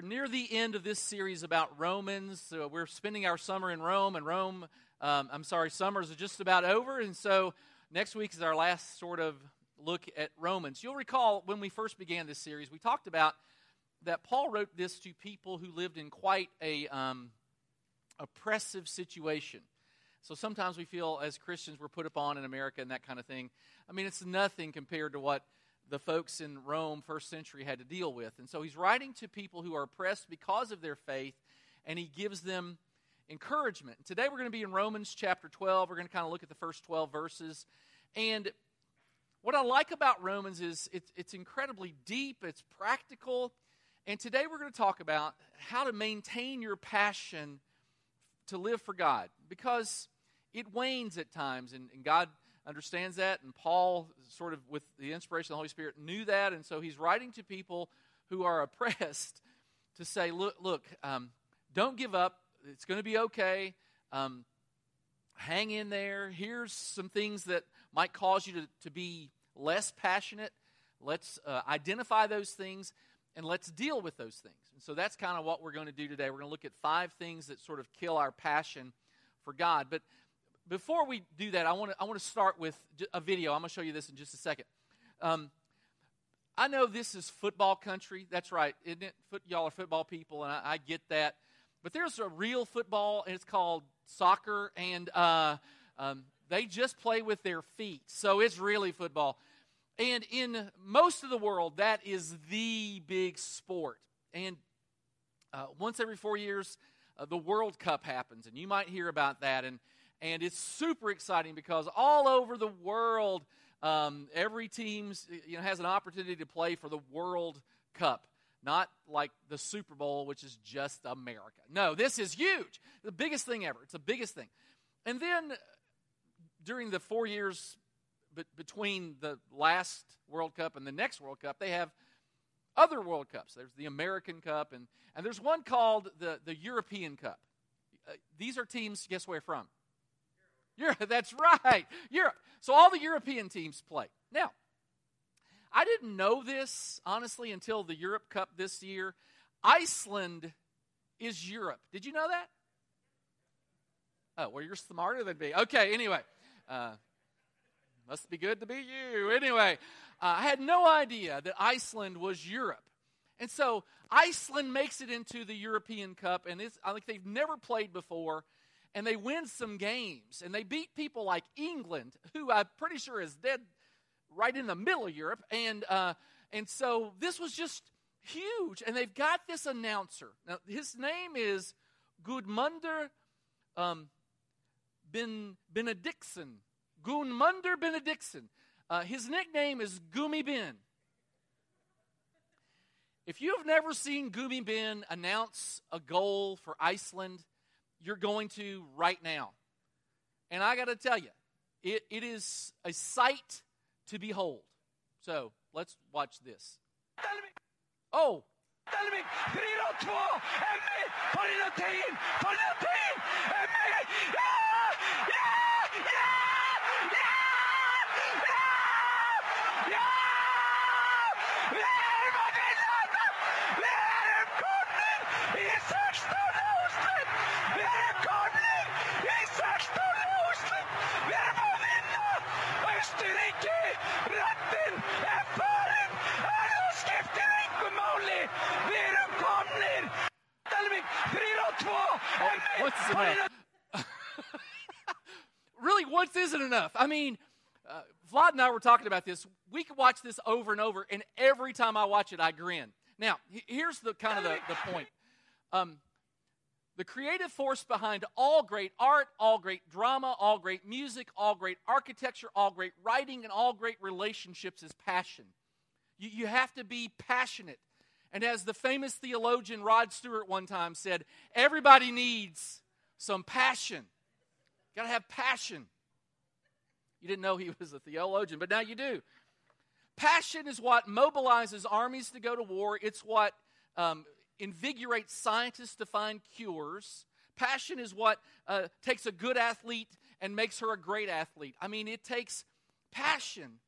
we're near the end of this series about Romans. So we're spending our summer in Rome, and Rome, um, I'm sorry, summers are just about over. And so next week is our last sort of look at Romans. You'll recall when we first began this series, we talked about that Paul wrote this to people who lived in quite a um, oppressive situation. So sometimes we feel as Christians we're put upon in America and that kind of thing. I mean, it's nothing compared to what the folks in Rome, first century, had to deal with. And so he's writing to people who are oppressed because of their faith, and he gives them encouragement. Today we're going to be in Romans chapter 12. We're going to kind of look at the first 12 verses. And what I like about Romans is it's, it's incredibly deep, it's practical. And today we're going to talk about how to maintain your passion to live for God because it wanes at times, and, and God understands that, and Paul, sort of with the inspiration of the Holy Spirit, knew that, and so he's writing to people who are oppressed to say, look, look, um, don't give up. It's going to be okay. Um, hang in there. Here's some things that might cause you to, to be less passionate. Let's uh, identify those things and let's deal with those things. And so that's kind of what we're going to do today. We're going to look at five things that sort of kill our passion for God. But before we do that, I want to I want to start with a video. I'm going to show you this in just a second. Um, I know this is football country. That's right, isn't it? Foot, y'all are football people, and I, I, get that. But there's a real football, and it's called soccer, and uh, um, they just play with their feet. So it's really football. And in most of the world, that is the big sport. And uh, once every four years, uh, the World Cup happens, and you might hear about that. And and it's super exciting because all over the world, um, every team you know, has an opportunity to play for the World Cup. Not like the Super Bowl, which is just America. No, this is huge. The biggest thing ever. It's the biggest thing. And then during the four years between the last World Cup and the next World Cup, they have other World Cups. There's the American Cup, and, and there's one called the, the European Cup. Uh, these are teams, guess where from? Europe. That's right. Europe. So all the European teams play. Now, I didn't know this, honestly, until the Europe Cup this year. Iceland is Europe. Did you know that? Oh, well, you're smarter than me. Okay, anyway. Uh, must be good to be you. Anyway, uh, I had no idea that Iceland was Europe. And so Iceland makes it into the European Cup, and I think they've never played before and they win some games and they beat people like England, who I'm pretty sure is dead right in the middle of Europe. And, uh, and so this was just huge. And they've got this announcer. Now, his name is Gudmundur um, ben, Benediktsson. Gudmundur Benediktsson. Uh, his nickname is Gummy Ben. If you've never seen Gummy Ben announce a goal for Iceland, you're going to right now. And I got to tell you, it, it is a sight to behold. So let's watch this. Oh. once is enough. really, once isn't enough. I mean, uh, Vlad and I were talking about this. We could watch this over and over, and every time I watch it, I grin. Now, here's the kind of the, the point. Um, the creative force behind all great art, all great drama, all great music, all great architecture, all great writing, and all great relationships is passion. You, you have to be passionate. And as the famous theologian Rod Stewart one time said, everybody needs some passion. Got to have passion. You didn't know he was a theologian, but now you do. Passion is what mobilizes armies to go to war. It's what um, invigorates scientists to find cures. Passion is what uh, takes a good athlete and makes her a great athlete. I mean, it takes passion.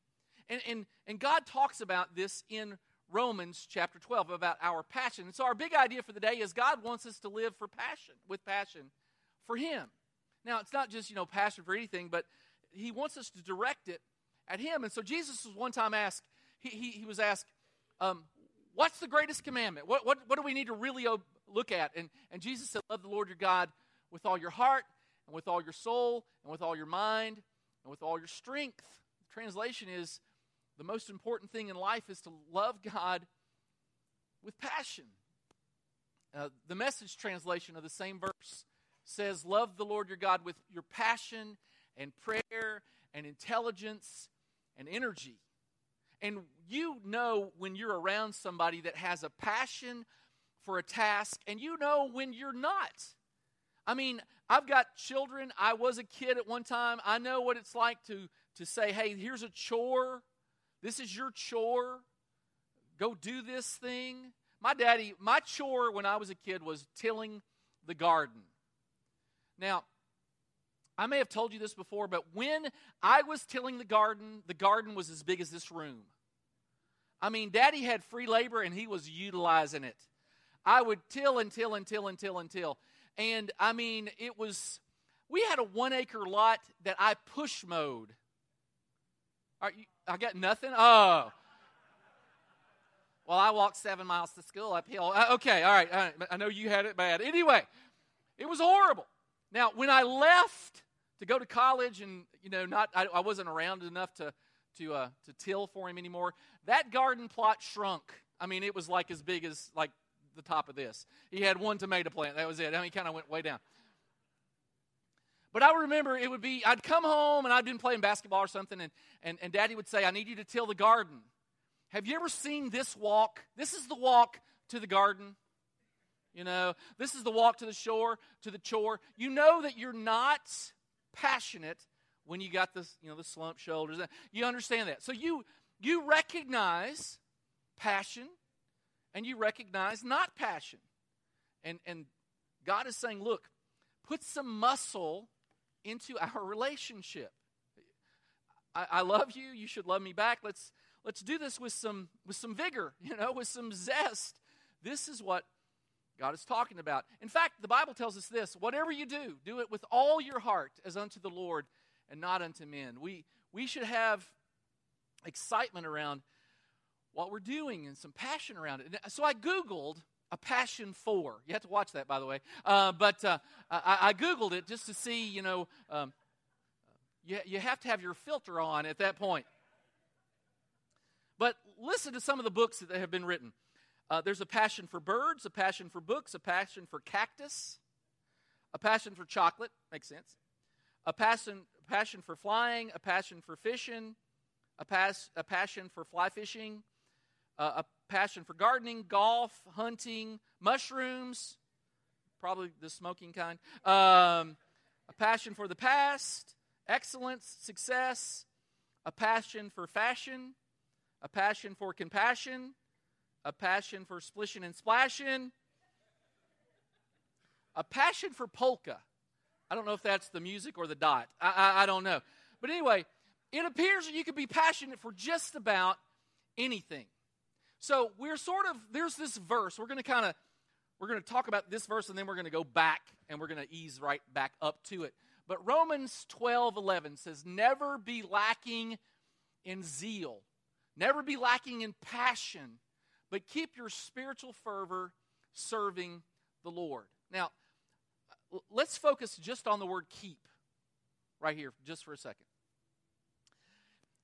And, and, and God talks about this in Romans chapter 12 about our passion. And so, our big idea for the day is God wants us to live for passion, with passion for Him. Now, it's not just, you know, passion for anything, but He wants us to direct it at Him. And so, Jesus was one time asked, he, he, he was asked, um, What's the greatest commandment? What, what, what do we need to really look at? And, and Jesus said, Love the Lord your God with all your heart, and with all your soul, and with all your mind, and with all your strength. The translation is the most important thing in life is to love God with passion. Uh, the message translation of the same verse says, Love the Lord your God with your passion and prayer and intelligence and energy. And you know when you're around somebody that has a passion for a task, and you know when you're not. I mean, I've got children. I was a kid at one time. I know what it's like to, to say, hey, here's a chore. This is your chore. Go do this thing. My daddy, my chore when I was a kid was tilling the garden. Now, I may have told you this before, but when I was tilling the garden, the garden was as big as this room. I mean, Daddy had free labor and he was utilizing it. I would till and till and till and till and till. And I mean, it was, we had a one acre lot that I push mowed. You, I got nothing? Oh. Well, I walked seven miles to school uphill. Uh, okay, all right. I know you had it bad. Anyway, it was horrible. Now, when I left to go to college and, you know, not, I, I wasn't around enough to, to, uh, to till for him anymore. That garden plot shrunk. I mean, it was like as big as like the top of this. He had one tomato plant. That was it. I mean, he kind of went way down. But I remember it would be, I'd come home and I'd been playing basketball or something, and, and, and daddy would say, I need you to till the garden. Have you ever seen this walk? This is the walk to the garden. You know, this is the walk to the shore, to the chore. You know that you're not passionate when you got this, you know, the slump shoulders. You understand that. So you you recognize passion and you recognize not passion. And and God is saying, look, put some muscle into our relationship. I, I love you, you should love me back. Let's let's do this with some with some vigor, you know, with some zest. This is what God is talking about. In fact, the Bible tells us this whatever you do, do it with all your heart as unto the Lord and not unto men. We, we should have excitement around what we're doing and some passion around it. So I Googled a passion for. You have to watch that, by the way. Uh, but uh, I, I, Googled it just to see, you know, um, you, you have to have your filter on at that point. But listen to some of the books that have been written. Uh, there's a passion for birds, a passion for books, a passion for cactus, a passion for chocolate. Makes sense. A passion, passion for flying, a passion for fishing, a, pas- a passion for fly fishing, uh, a passion for gardening, golf, hunting, mushrooms, probably the smoking kind, um, a passion for the past, excellence, success, a passion for fashion, a passion for compassion, a passion for splishing and splashing, a passion for polka. I don't know if that's the music or the dot. I, I, I don't know. But anyway, it appears that you could be passionate for just about anything. So we're sort of, there's this verse. We're going to kind of, we're going to talk about this verse and then we're going to go back and we're going to ease right back up to it. But Romans 12, 11 says, Never be lacking in zeal, never be lacking in passion, but keep your spiritual fervor serving the Lord. Now, let's focus just on the word keep right here, just for a second.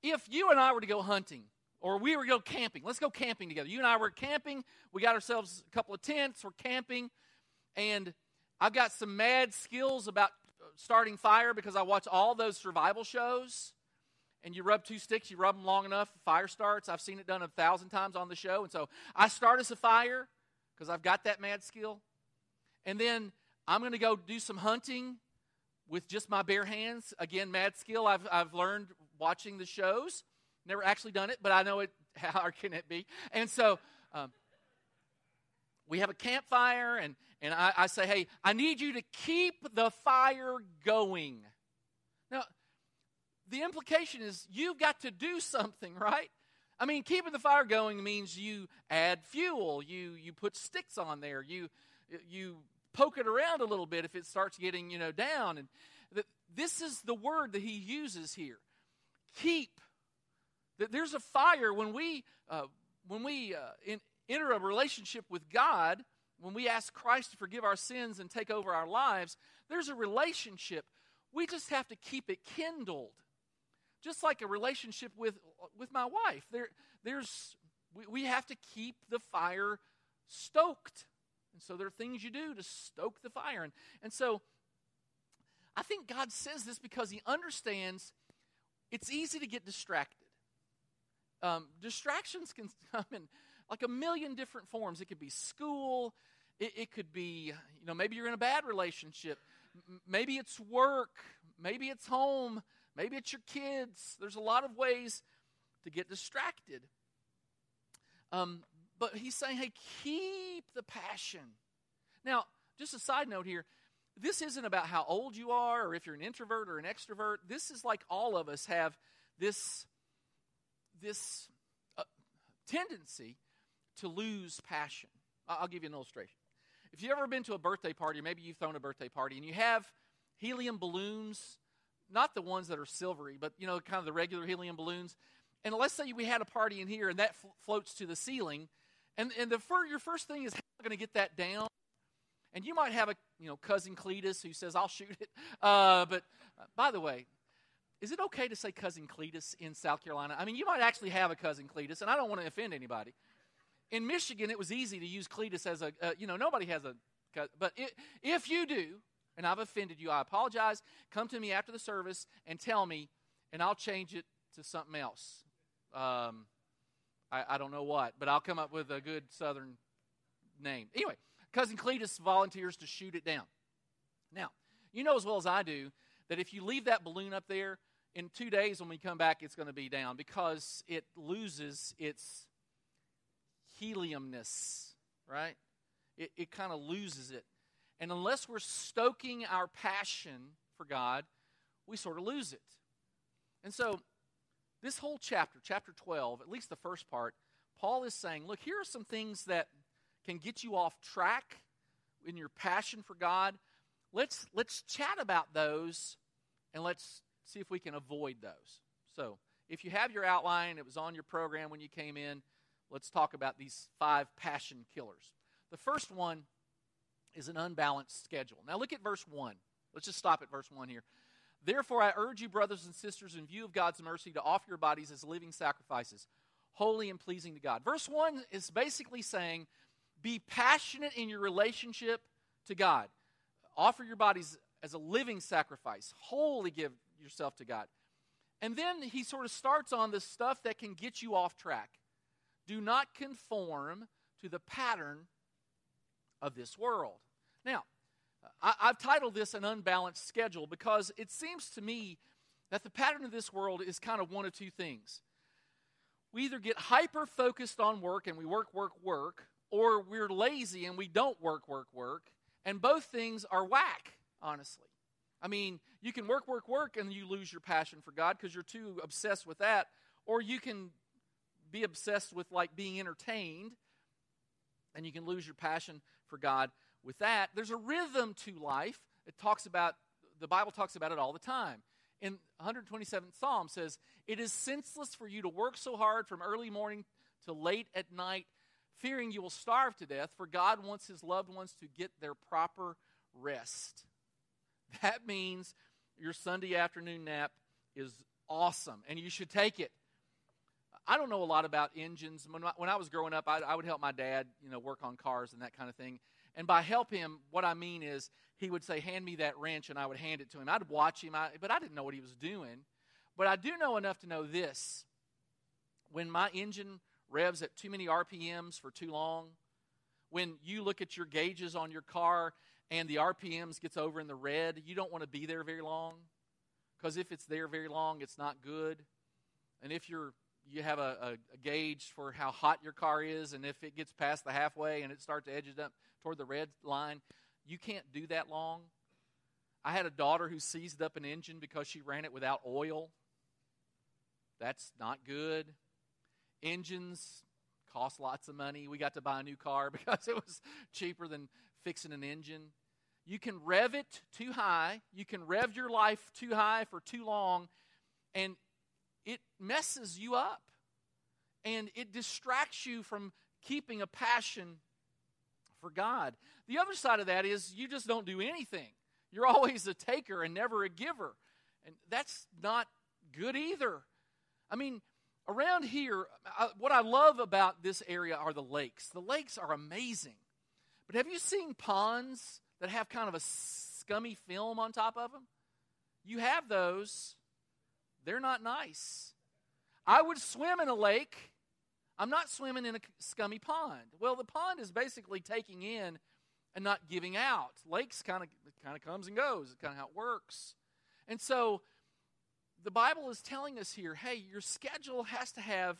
If you and I were to go hunting, or we were to go camping, let's go camping together. You and I were camping, we got ourselves a couple of tents, we're camping, and I've got some mad skills about uh, starting fire because I watch all those survival shows and you rub two sticks, you rub them long enough, fire starts. I've seen it done a thousand times on the show. And so I start us a fire because I've got that mad skill. And then I'm going to go do some hunting with just my bare hands. Again, mad skill I've, I've learned watching the shows. Never actually done it, but I know it. How hard can it be? And so um, we have a campfire, and, and I, I say, hey, I need you to keep the fire going. Now, the implication is you've got to do something, right? I mean, keeping the fire going means you add fuel, you you put sticks on there, you you poke it around a little bit if it starts getting you know down, and this is the word that he uses here. Keep. There's a fire when we uh, when we uh, in, enter a relationship with God. When we ask Christ to forgive our sins and take over our lives, there's a relationship. We just have to keep it kindled just like a relationship with with my wife. There there's we, we have to keep the fire stoked. And so there are things you do to stoke the fire. And and so i think god says this because he understands it's easy to get distracted. Um, distractions can come in like a million different forms. It could be school. It, it could be you know maybe you're in a bad relationship. M- maybe it's work. Maybe it's home Maybe it's your kids. There's a lot of ways to get distracted. Um, but he's saying, hey, keep the passion. Now, just a side note here this isn't about how old you are or if you're an introvert or an extrovert. This is like all of us have this, this uh, tendency to lose passion. I'll give you an illustration. If you've ever been to a birthday party, maybe you've thrown a birthday party, and you have helium balloons not the ones that are silvery, but you know, kind of the regular helium balloons. And let's say we had a party in here and that floats to the ceiling, and and the fir- your first thing is how am I going to get that down? And you might have a you know cousin Cletus who says I'll shoot it. Uh, but uh, by the way, is it okay to say cousin Cletus in South Carolina? I mean, you might actually have a cousin Cletus, and I don't want to offend anybody. In Michigan, it was easy to use Cletus as a uh, you know nobody has a but it, if you do, and I've offended you, I apologize. Come to me after the service and tell me, and I'll change it to something else. Um, I, I don't know what, but I'll come up with a good Southern name. Anyway, Cousin Cletus volunteers to shoot it down. Now, you know as well as I do that if you leave that balloon up there, in two days when we come back, it's going to be down because it loses its heliumness, right? It, it kind of loses it. And unless we're stoking our passion for God, we sort of lose it. And so, this whole chapter, chapter 12, at least the first part, Paul is saying, look, here are some things that can get you off track in your passion for God. Let's, let's chat about those and let's see if we can avoid those. So, if you have your outline, it was on your program when you came in, let's talk about these five passion killers. The first one is an unbalanced schedule. Now look at verse 1. Let's just stop at verse 1 here. Therefore, I urge you, brothers and sisters, in view of God's mercy, to offer your bodies as living sacrifices, holy and pleasing to God. Verse 1 is basically saying, be passionate in your relationship to God. Offer your bodies as a living sacrifice, wholly give yourself to God. And then he sort of starts on the stuff that can get you off track. Do not conform to the pattern of this world. Now, I, have titled this an unbalanced schedule because it seems to me that the pattern of this world is kind of one of two things. We either get hyper focused on work and we work, work, work, or we're lazy and we don't work, work, work. And both things are whack, honestly. I mean, you can work, work, work, and you lose your passion for God because you're too obsessed with that. Or you can be obsessed with like being entertained and you can lose your passion for God with that. There's a rhythm to life. It talks about, the Bible talks about it all the time. In 127th Psalm says, It is senseless for you to work so hard from early morning to late at night, fearing you will starve to death, for God wants his loved ones to get their proper rest. That means your Sunday afternoon nap is awesome, and you should take it. I don't know a lot about engines. When I, when I was growing up, I, I would help my dad, you know, work on cars and that kind of thing. And by help him, what I mean is he would say, "Hand me that wrench," and I would hand it to him. I'd watch him, I, but I didn't know what he was doing. But I do know enough to know this: when my engine revs at too many RPMs for too long, when you look at your gauges on your car and the RPMs gets over in the red, you don't want to be there very long because if it's there very long, it's not good. And if you're you have a, a, a, gauge for how hot your car is, and if it gets past the halfway and it starts to edge up toward the red line, you can't do that long. I had a daughter who seized up an engine because she ran it without oil. That's not good. engines cost lots of money. We got to buy a new car because it was cheaper than fixing an engine. You can rev it too high, you can rev your life too high for too long, and it messes you up. And it distracts you from keeping a passion for God. The other side of that is you just don't do anything. You're always a taker and never a giver. And that's not good either. I mean, around here, I, what I love about this area are the lakes. The lakes are amazing. But have you seen ponds that have kind of a scummy film on top of them? You have those. They're not nice. I would swim in a lake. I'm not swimming in a scummy pond. Well, the pond is basically taking in and not giving out. Lakes kind of kind of comes and goes. It's kind of how it works. And so the Bible is telling us here hey, your schedule has to have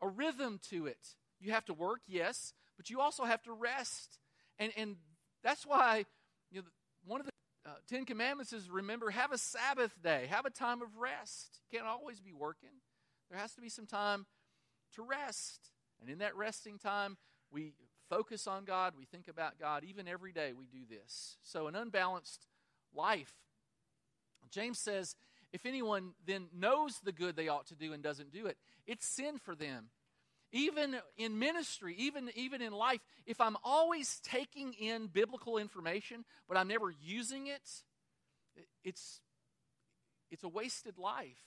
a rhythm to it. You have to work, yes, but you also have to rest. And, and that's why you know, one of the uh, Ten Commandments is remember, have a Sabbath day, have a time of rest. You can't always be working. There has to be some time to rest. And in that resting time, we focus on God, we think about God. Even every day, we do this. So, an unbalanced life. James says, if anyone then knows the good they ought to do and doesn't do it, it's sin for them. Even in ministry, even, even in life, if I'm always taking in biblical information, but I'm never using it, it's, it's a wasted life.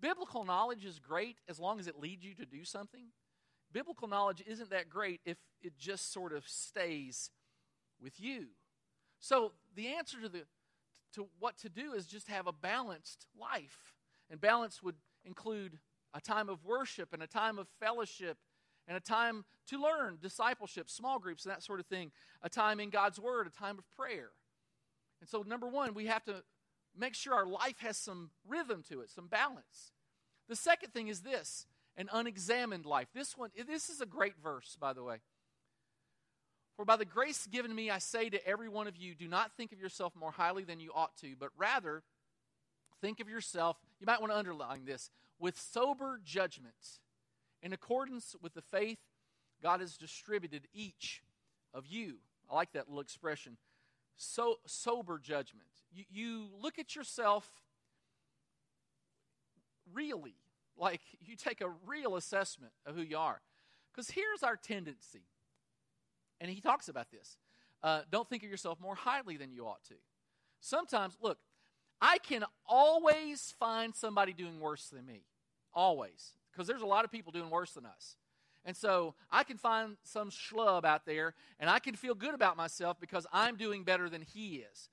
Biblical knowledge is great as long as it leads you to do something. Biblical knowledge isn't that great if it just sort of stays with you. So the answer to the to what to do is just have a balanced life. And balance would include a time of worship and a time of fellowship and a time to learn, discipleship, small groups, and that sort of thing, a time in God's Word, a time of prayer. And so, number one, we have to make sure our life has some rhythm to it, some balance. The second thing is this an unexamined life. This one, this is a great verse, by the way. For by the grace given me, I say to every one of you, do not think of yourself more highly than you ought to, but rather think of yourself, you might want to underline this, with sober judgment, in accordance with the faith God has distributed each of you. I like that little expression. So sober judgment. You, you look at yourself really, like you take a real assessment of who you are. Because here's our tendency and he talks about this. Uh, don't think of yourself more highly than you ought to. Sometimes, look, I can always find somebody doing worse than me. Always. Because there's a lot of people doing worse than us. And so I can find some schlub out there and I can feel good about myself because I'm doing better than he is.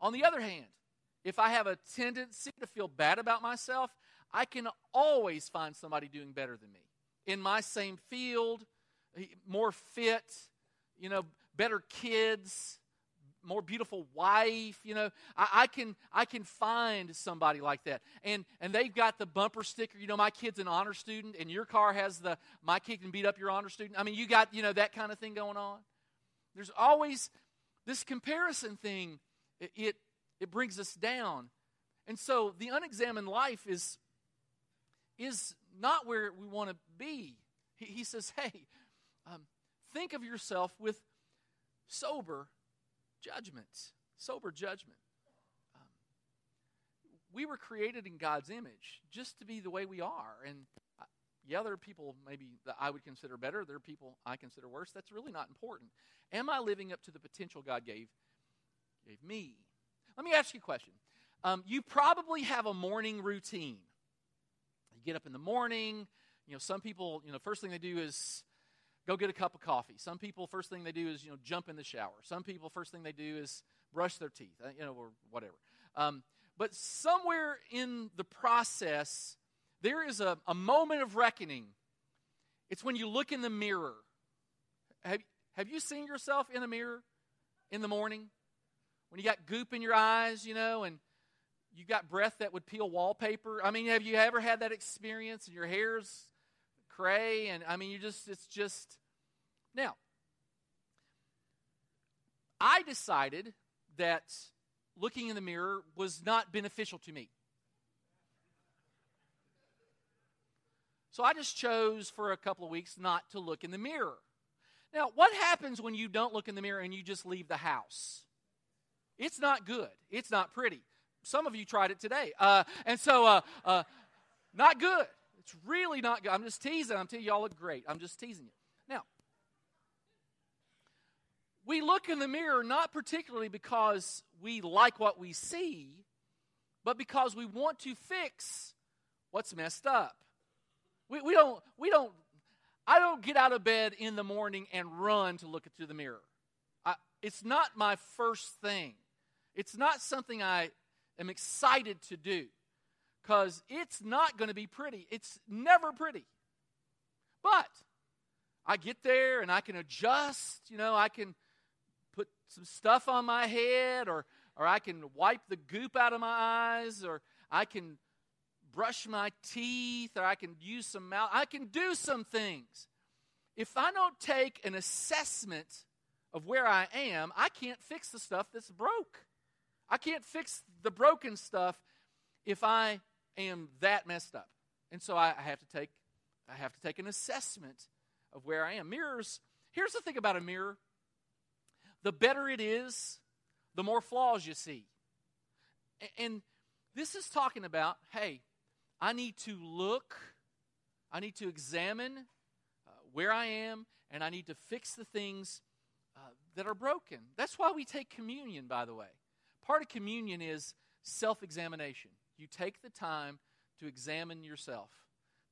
On the other hand, if I have a tendency to feel bad about myself, I can always find somebody doing better than me in my same field, more fit, you know, better kids, more beautiful wife you know. I, I, can i can find somebody like that. And and they've got the bumper sticker you know my kid's an honor student and your car has the my kid can beat up your honor student. I mean you got you know that kind of thing going on. There's always this comparison thing it it, it brings us down. And so the unexamined life is is not where we want to be. He, he says hey um, think of yourself with sober judgment. Sober judgment. Um, we were created in God's image just to be the way we are. And uh, yeah, there are people maybe that I would consider better. There are people I consider worse. That's really not important. Am I living up to the potential God gave, gave me? Let me ask you a question. Um, you probably have a morning routine. You get up in the morning. You know, some people, you know, first thing they do is go get a cup of coffee. Some people, first thing they do is, you know, jump in the shower. Some people, first thing they do is brush their teeth, uh, you know, or whatever. Um, but somewhere in the process, there is a, a moment of reckoning. It's when you look in the mirror. Have, have you seen yourself in the mirror in the morning? When you got goop in your eyes, you know, and you got breath that would peel wallpaper. I mean, have you ever had that experience and your hair's cray and I mean you just it's just now I decided that looking in the mirror was not beneficial to me. So I just chose for a couple of weeks not to look in the mirror. Now, what happens when you don't look in the mirror and you just leave the house? It's not good. It's not pretty. Some of you tried it today. Uh, and so, uh, uh, not good. It's really not good. I'm just teasing. I'm telling y'all look great. I'm just teasing you. Now, we look in the mirror not particularly because we like what we see, but because we want to fix what's messed up. We, we don't, we don't, I don't get out of bed in the morning and run to look into the mirror. I, it's not my first thing. It's not something I am excited to do because it's not going to be pretty. It's never pretty. But I get there and I can adjust, you know, I can put some stuff on my head or or I can wipe the goop out of my eyes or I can brush my teeth or I can use some mouth I can do some things. If I don't take an assessment of where I am, I can't fix the stuff that's broke. I can't fix the broken stuff if I am that messed up. And so I, I have to take I have to take an assessment of where I am. Mirrors, here's the thing about a mirror. The better it is, the more flaws you see. And this is talking about, hey, I need to look, I need to examine uh, where I am, and I need to fix the things uh, that are broken. That's why we take communion, by the way. Part of communion is self examination. You take the time to examine yourself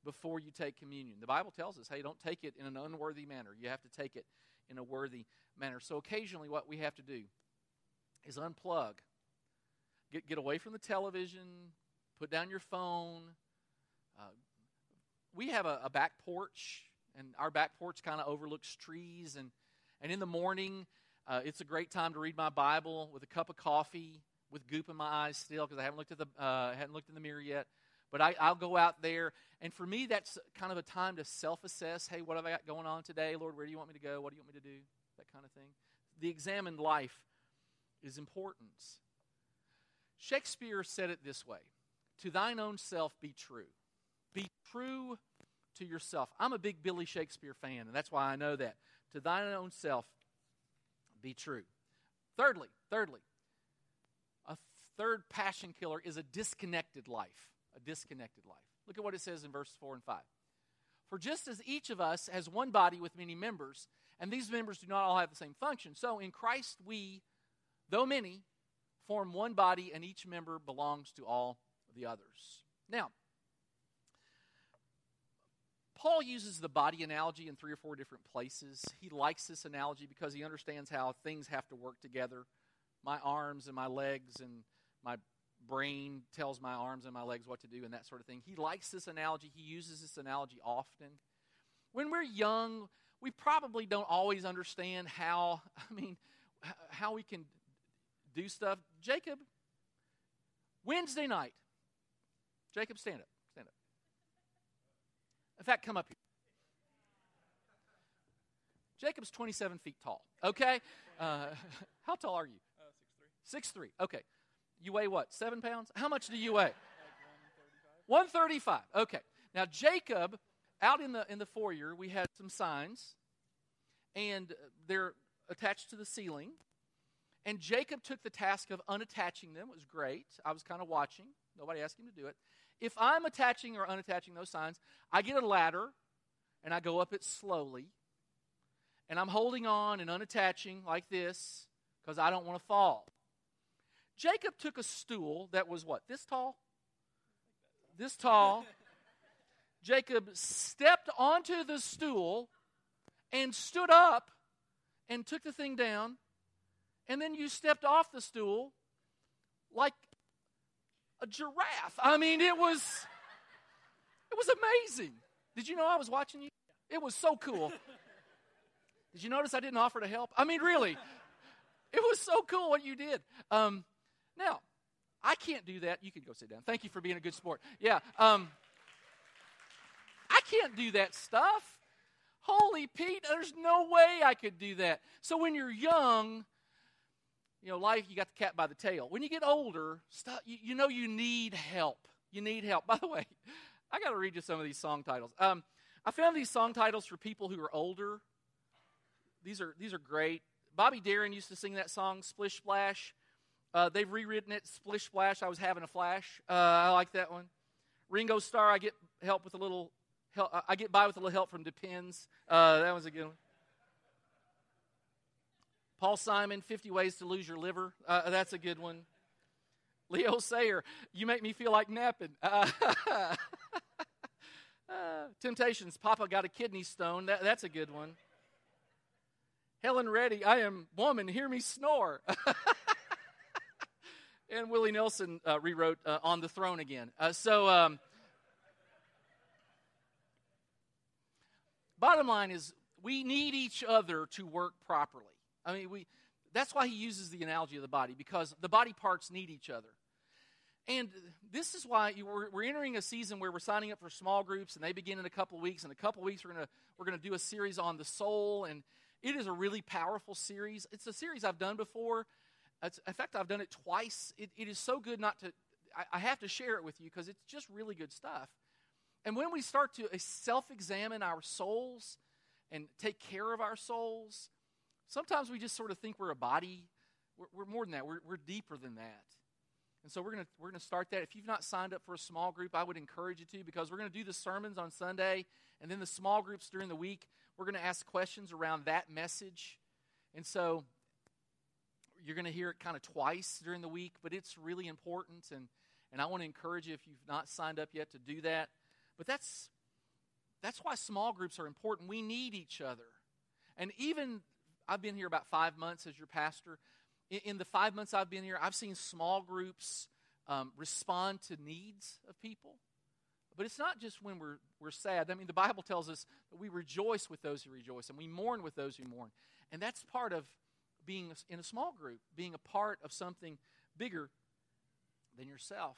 before you take communion. The Bible tells us, hey, don't take it in an unworthy manner. You have to take it in a worthy manner. So occasionally, what we have to do is unplug, get, get away from the television, put down your phone. Uh, we have a, a back porch, and our back porch kind of overlooks trees. And, and in the morning, uh, it's a great time to read my Bible with a cup of coffee, with goop in my eyes still, because I haven't looked at the uh, hadn't looked in the mirror yet. But I, I'll go out there, and for me, that's kind of a time to self-assess. Hey, what have I got going on today, Lord? Where do you want me to go? What do you want me to do? That kind of thing. The examined life is important. Shakespeare said it this way To thine own self be true. Be true to yourself. I'm a big Billy Shakespeare fan, and that's why I know that. To thine own self be true. Thirdly, thirdly, third passion killer is a disconnected life. A disconnected life. Look at what it says in verses 4 and 5. For just as each of us has one body with many members, and these members do not all have the same function, so in Christ we though many, form one body, and each member belongs to all the others. Now, Paul uses the body analogy in three or four different places. He likes this analogy because he understands how things have to work together. My arms and my legs and my brain tells my arms and my legs what to do and that sort of thing. He likes this analogy. He uses this analogy often. When we're young, we probably don't always understand how, I mean, how we can do stuff. Jacob, Wednesday night. Jacob, stand up. Stand up. In fact, come up here. Jacob's 27 feet tall. Okay? Uh, how tall are you? Uh, six three. Okay. You weigh what? Seven pounds? How much do you weigh? 135. Okay. Now, Jacob, out in the, in the foyer, we had some signs, and they're attached to the ceiling. And Jacob took the task of unattaching them. It was great. I was kind of watching. Nobody asked him to do it. If I'm attaching or unattaching those signs, I get a ladder and I go up it slowly. And I'm holding on and unattaching like this because I don't want to fall. Jacob took a stool that was what? This tall? This tall. Jacob stepped onto the stool and stood up and took the thing down and then you stepped off the stool like a giraffe. I mean, it was it was amazing. Did you know I was watching you? It was so cool. Did you notice I didn't offer to help? I mean, really, it was so cool what you did. Um, now, I can't do that. You can go sit down. Thank you for being a good sport. Yeah. Um, I can't do that stuff. Holy Pete, there's no way I could do that. So when you're young, you know, life, you got the cat by the tail. When you get older, stuff, you, you know you need help. You need help. By the way, I got to read you some of these song titles. Um, I found these song titles for people who are older. These are these are great. Bobby Darin used to sing that song Splish Splash. Uh, they've rewritten it Splish Splash. I was having a flash. Uh, I like that one. Ringo Starr. I get help with a little. Help, I get by with a little help from Depends. Uh, that was a good one. Paul Simon, 50 Ways to Lose Your Liver. Uh, that's a good one. Leo Sayer, You Make Me Feel Like Napping. Uh, Temptations, Papa Got a Kidney Stone. That, that's a good one. Helen Reddy, I am woman, hear me snore. and Willie Nelson uh, rewrote uh, On the Throne again. Uh, so, um, bottom line is, we need each other to work properly. I mean, we, that's why he uses the analogy of the body, because the body parts need each other. And this is why we're, we're entering a season where we're signing up for small groups, and they begin in a couple of weeks. In a couple of weeks, we're going to we're gonna do a series on the soul, and it is a really powerful series. It's a series I've done before. In fact, I've done it twice. It, it is so good not to, I, I have to share it with you because it's just really good stuff. And when we start to uh, self examine our souls and take care of our souls, Sometimes we just sort of think we're a body. We're, we're more than that, we're, we're deeper than that. And so we're going we're gonna start that. If you've not signed up for a small group, I would encourage you to because we're going to do the sermons on Sunday and then the small groups during the week. We're going to ask questions around that message. And so you're going to hear it kind of twice during the week, but it's really important. And, and I want to encourage you, if you've not signed up yet, to do that. But that's, that's why small groups are important. We need each other. And even I've been here about five months as your pastor. In, in the five months I've been here, I've seen small groups um, respond to needs of people. But it's not just when we're, we're sad. I mean, the Bible tells us that we rejoice with those who rejoice and we mourn with those who mourn. And that's part of being in a small group, being a part of something bigger than yourself.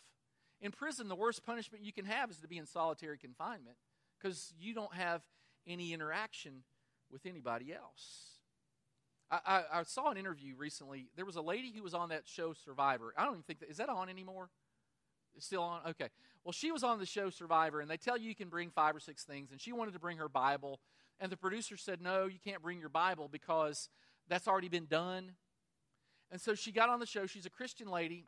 In prison, the worst punishment you can have is to be in solitary confinement because you don't have any interaction with anybody else. I, I, I, saw an interview recently. There was a lady who was on that show Survivor. I don't even think that is that on anymore. It's still on. Okay. Well, she was on the show Survivor, and they tell you you can bring five or six things, and she wanted to bring her Bible, and the producer said no, you can't bring your Bible because that's already been done. And so she got on the show. She's a Christian lady,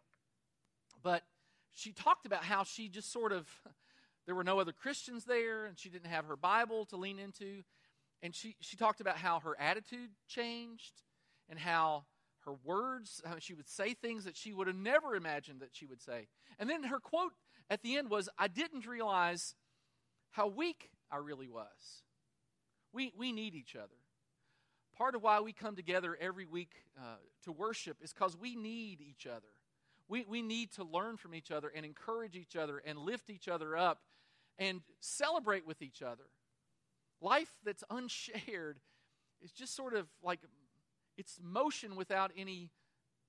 but she talked about how she just sort of there were no other Christians there, and she didn't have her Bible to lean into and she, she talked about how her attitude changed and how her words, how she would say things that she would have never imagined that she would say. And then her quote at the end was, I didn't realize how weak I really was. We, we need each other. Part of why we come together every week uh, to worship is because we need each other. We, we need to learn from each other and encourage each other and lift each other up and celebrate with each other. Life that's unshared is just sort of like it's motion without any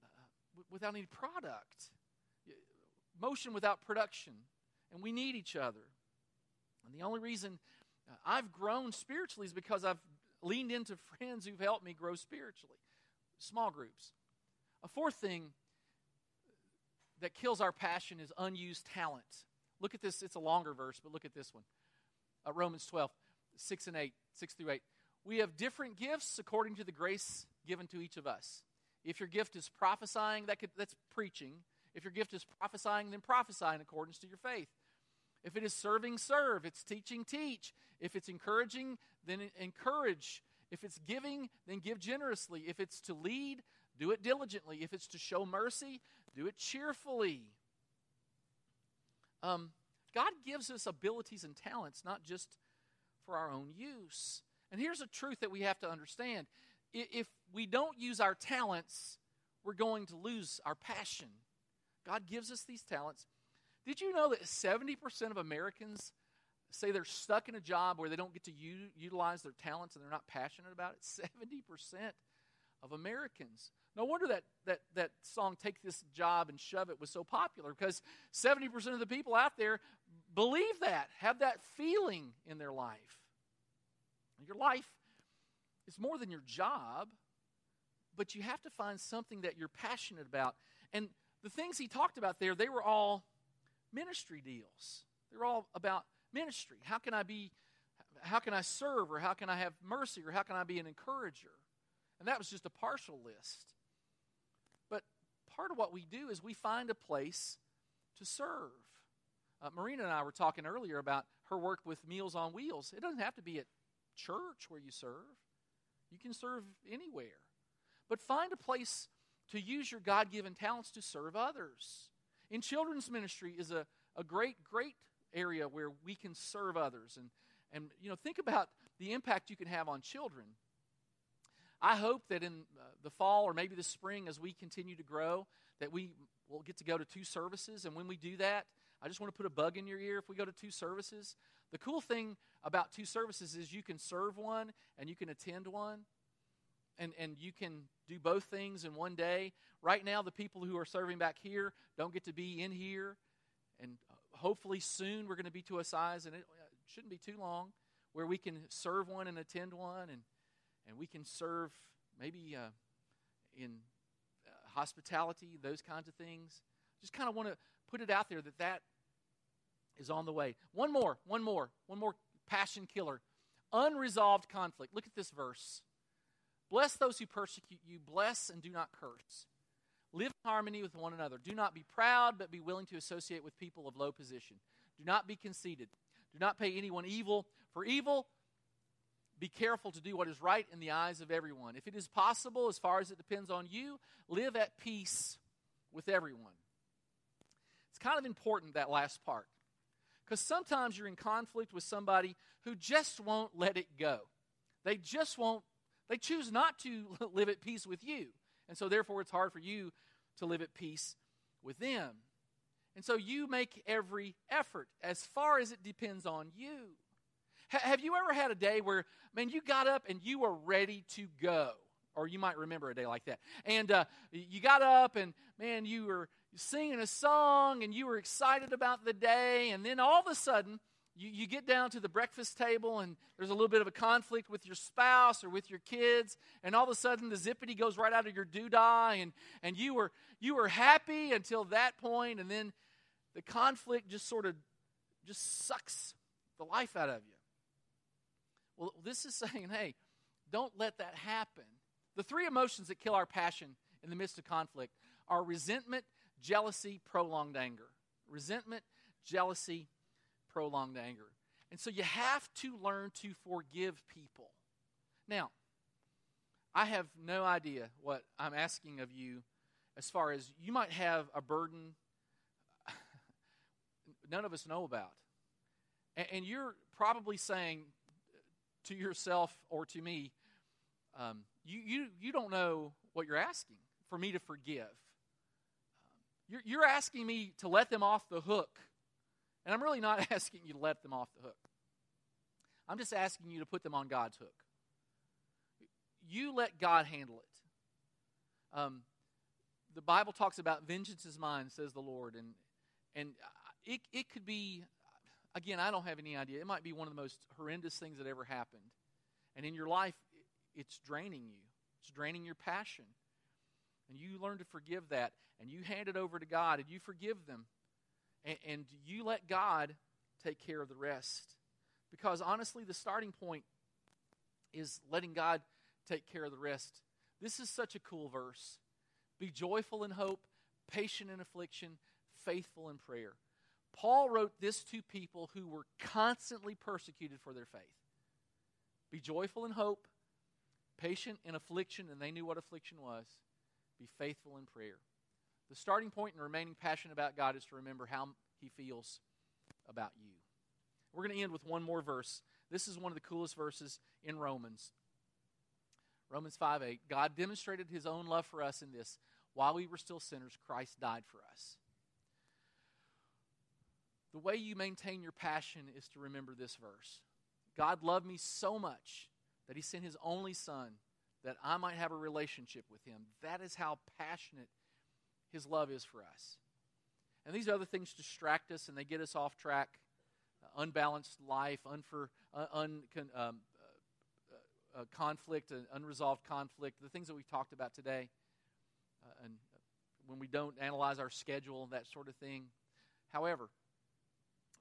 uh, without any product. Motion without production. And we need each other. And the only reason uh, I've grown spiritually is because I've leaned into friends who've helped me grow spiritually. Small groups. A fourth thing that kills our passion is unused talent. Look at this. It's a longer verse, but look at this one. Uh, Romans 12. 6 and 8, 6 through 8. We have different gifts according to the grace given to each of us. If your gift is prophesying, that could, that's preaching. If your gift is prophesying, then prophesy in accordance to your faith. If it is serving, serve. It's teaching, teach. If it's encouraging, then encourage. If it's giving, then give generously. If it's to lead, do it diligently. If it's to show mercy, do it cheerfully. Um, God gives us abilities and talents, not just for our own use. And here's a truth that we have to understand if we don't use our talents, we're going to lose our passion. God gives us these talents. Did you know that 70% of Americans say they're stuck in a job where they don't get to u- utilize their talents and they're not passionate about it? 70% of Americans. No wonder that, that, that song, Take This Job and Shove It, was so popular because 70% of the people out there believe that, have that feeling in their life. Your life is more than your job, but you have to find something that you're passionate about. And the things he talked about there, they were all ministry deals. They're all about ministry? How can I be how can I serve or how can I have mercy or how can I be an encourager? And that was just a partial list. But part of what we do is we find a place to serve. Uh, Marina and I were talking earlier about her work with Meals on Wheels. It doesn't have to be at church where you serve, you can serve anywhere. But find a place to use your God given talents to serve others. In children's ministry is a, a great, great area where we can serve others. And, and, you know, think about the impact you can have on children. I hope that in uh, the fall or maybe the spring, as we continue to grow, that we will get to go to two services. And when we do that, I just want to put a bug in your ear if we go to two services. The cool thing about two services is you can serve one and you can attend one. And, and you can do both things in one day. Right now, the people who are serving back here don't get to be in here. And hopefully, soon we're going to be to a size, and it shouldn't be too long, where we can serve one and attend one. And, and we can serve maybe uh, in uh, hospitality, those kinds of things. Just kind of want to put it out there that that is on the way. One more, one more, one more passion killer. Unresolved conflict. Look at this verse. Bless those who persecute you, bless and do not curse. Live in harmony with one another. Do not be proud, but be willing to associate with people of low position. Do not be conceited. Do not pay anyone evil for evil. Be careful to do what is right in the eyes of everyone. If it is possible, as far as it depends on you, live at peace with everyone. It's kind of important, that last part. Because sometimes you're in conflict with somebody who just won't let it go. They just won't, they choose not to live at peace with you. And so, therefore, it's hard for you to live at peace with them. And so, you make every effort as far as it depends on you. H- have you ever had a day where, man, you got up and you were ready to go? Or you might remember a day like that. And uh, you got up and, man, you were singing a song and you were excited about the day. And then all of a sudden, you, you get down to the breakfast table and there's a little bit of a conflict with your spouse or with your kids. And all of a sudden, the zippity goes right out of your doodah. And, and you, were, you were happy until that point, And then the conflict just sort of just sucks the life out of you. Well, this is saying, hey, don't let that happen. The three emotions that kill our passion in the midst of conflict are resentment, jealousy, prolonged anger. Resentment, jealousy, prolonged anger. And so you have to learn to forgive people. Now, I have no idea what I'm asking of you as far as you might have a burden none of us know about. And, you're probably saying, to yourself or to me, um, you, you, you don't know what you're asking for me to forgive. You're, you're asking me to let them off the hook. And I'm really not asking you to let them off the hook. I'm just asking you to put them on God's hook. You let God handle it. Um, the Bible talks about vengeance is mine, says the Lord. And, and it, it could be again, I don't have any idea. It might be one of the most horrendous things that ever happened. And in your life, it's draining you, it's draining your passion. And you learn to forgive that, and you hand it over to God, and you forgive them. And, and you let God take care of the rest. Because honestly, the starting point is letting God take care of the rest. This is such a cool verse. Be joyful in hope, patient in affliction, faithful in prayer. Paul wrote this to people who were constantly persecuted for their faith. Be joyful in hope, patient in affliction, and they knew what affliction was. Be faithful in prayer. The starting point in remaining passionate about God is to remember how He feels about you. We're going to end with one more verse. This is one of the coolest verses in Romans. Romans 5 8. God demonstrated His own love for us in this. While we were still sinners, Christ died for us. The way you maintain your passion is to remember this verse God loved me so much that he sent his only son that I might have a relationship with him. That is how passionate his love is for us. And these other things distract us and they get us off track. Uh, unbalanced life, unfor, uh, un, um, uh, uh, conflict, unresolved conflict, the things that we've talked about today. Uh, and when we don't analyze our schedule, that sort of thing. However,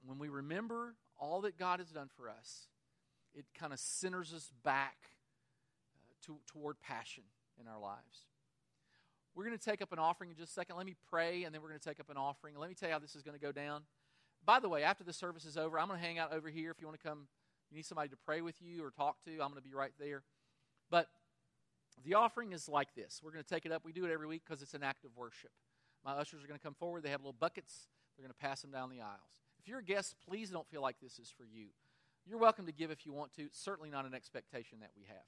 when we remember all that God has done for us, it kind of centers us back uh, to, toward passion in our lives. We're going to take up an offering in just a second. Let me pray, and then we're going to take up an offering. Let me tell you how this is going to go down. By the way, after the service is over, I'm going to hang out over here. If you want to come, you need somebody to pray with you or talk to, I'm going to be right there. But the offering is like this. We're going to take it up. We do it every week because it's an act of worship. My ushers are going to come forward. They have little buckets. They're going to pass them down the aisles. If you're a guest, please don't feel like this is for you. You're welcome to give if you want to. It's certainly not an expectation that we have.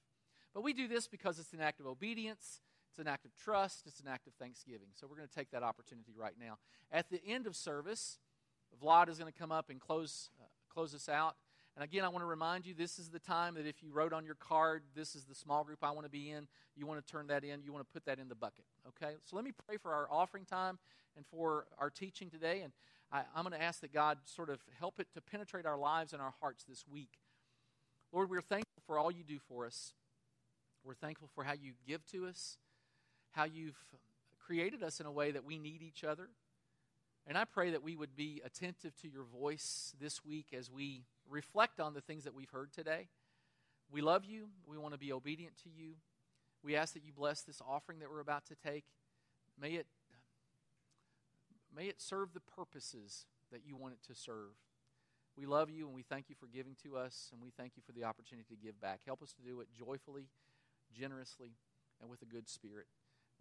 But we do this because it's an act of obedience, it's an act of trust, it's an act of thanksgiving. So we're going to take that opportunity right now. At the end of service, Vlad is going to come up and close, uh, close us out. And again, I want to remind you this is the time that if you wrote on your card, this is the small group I want to be in, you want to turn that in, you want to put that in the bucket. Okay? So let me pray for our offering time and for our teaching today. And I, I'm going to ask that God sort of help it to penetrate our lives and our hearts this week. Lord, we're thankful for all you do for us. We're thankful for how you give to us, how you've created us in a way that we need each other. And I pray that we would be attentive to your voice this week as we reflect on the things that we've heard today. We love you. We want to be obedient to you. We ask that you bless this offering that we're about to take. May it, may it serve the purposes that you want it to serve. We love you and we thank you for giving to us, and we thank you for the opportunity to give back. Help us to do it joyfully, generously, and with a good spirit.